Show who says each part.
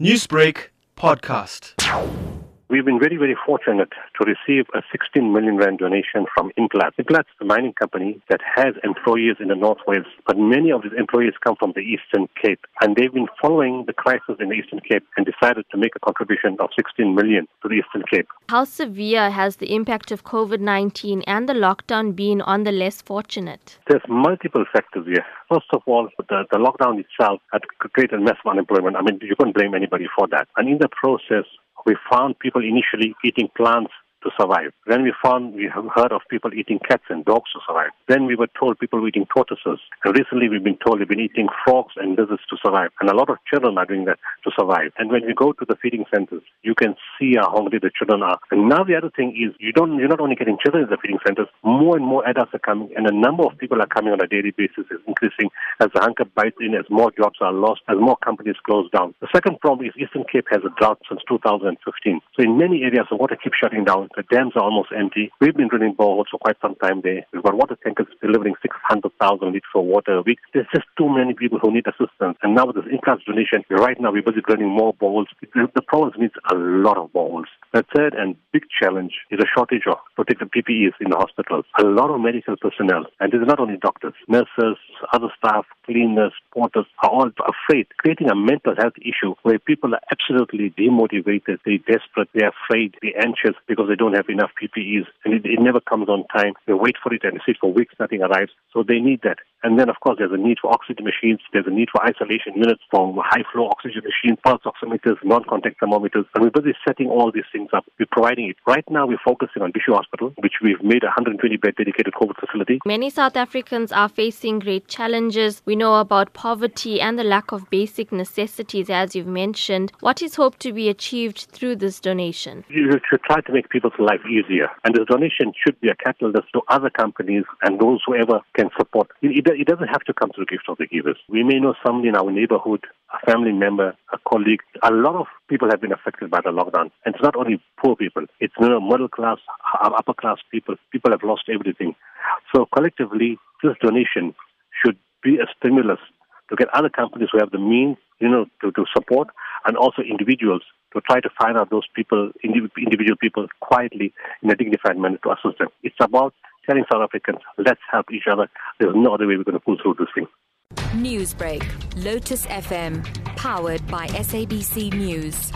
Speaker 1: Newsbreak podcast.
Speaker 2: We've been very, very fortunate to receive a 16 million rand donation from. Implats is a mining company that has employees in the North Northwest, but many of these employees come from the Eastern Cape. And they've been following the crisis in the Eastern Cape and decided to make a contribution of 16 million to the Eastern Cape.
Speaker 3: How severe has the impact of COVID 19 and the lockdown been on the less fortunate?
Speaker 2: There's multiple factors here. First of all, the, the lockdown itself had created massive unemployment. I mean, you couldn't blame anybody for that. And in the process, we found people initially eating plants to survive. Then we found, we have heard of people eating cats and dogs to survive. Then we were told people were eating tortoises. And recently we've been told they've been eating frogs and lizards to survive. And a lot of children are doing that to survive. And when we go to the feeding centers, you can see how hungry the children are. And now the other thing is you don't, you're not only getting children in the feeding centers, more and more adults are coming and the number of people are coming on a daily basis is increasing as the hunger bites in, as more jobs are lost, as more companies close down. The second problem is Eastern Cape has a drought since 2015. So in many areas the water keeps shutting down. The dams are almost empty. We've been drilling boreholes for quite some time there. We've got water tankers delivering 600,000 litres of water a week. There's just too many people who need assistance. And now with this Implats donation, right now we're busy drilling more boreholes. The, the province needs a lot of boreholes. The third and big challenge is a shortage of protective PPEs in the hospitals. A lot of medical personnel, and this is not only doctors, nurses, other staff, cleaners, porters, are all afraid, creating a mental health issue where people are absolutely demotivated, they're desperate, they're afraid, they're anxious because they don't have enough PPEs, and it, it never comes on time. They wait for it and sit for weeks, nothing arrives. So they need that. And then, of course, there's a need for oxygen machines. There's a need for isolation units, for high flow oxygen machines, pulse oximeters, non-contact thermometers. And we're busy setting all these things up. We're providing it. Right now, we're focusing on Bhisho Hospital, which we've made a 120 bed dedicated COVID facility.
Speaker 3: Many South Africans are facing great challenges. We know about poverty and the lack of basic necessities, as you've mentioned. What is hoped to be achieved through this donation?
Speaker 2: You should try to make people's life easier. And this donation should be a catalyst to other companies and those whoever can support. It, it doesn't have to come to the gift of the givers. We may know somebody in our neighborhood, a family member, a colleague. A lot of people have been affected by the lockdown. And it's not only poor people, it's you know, middle class, uh, upper class people. People have lost everything. So collectively, this donation should be a stimulus to get other companies who have the means, you know, to, to support, and also individuals to try to find out those people, individual people, quietly in a dignified manner to assist them. It's about telling South Africans, let's help each other. There's no other way we're going to pull through this thing.
Speaker 4: Newsbreak, Lotus FM, powered by SABC News.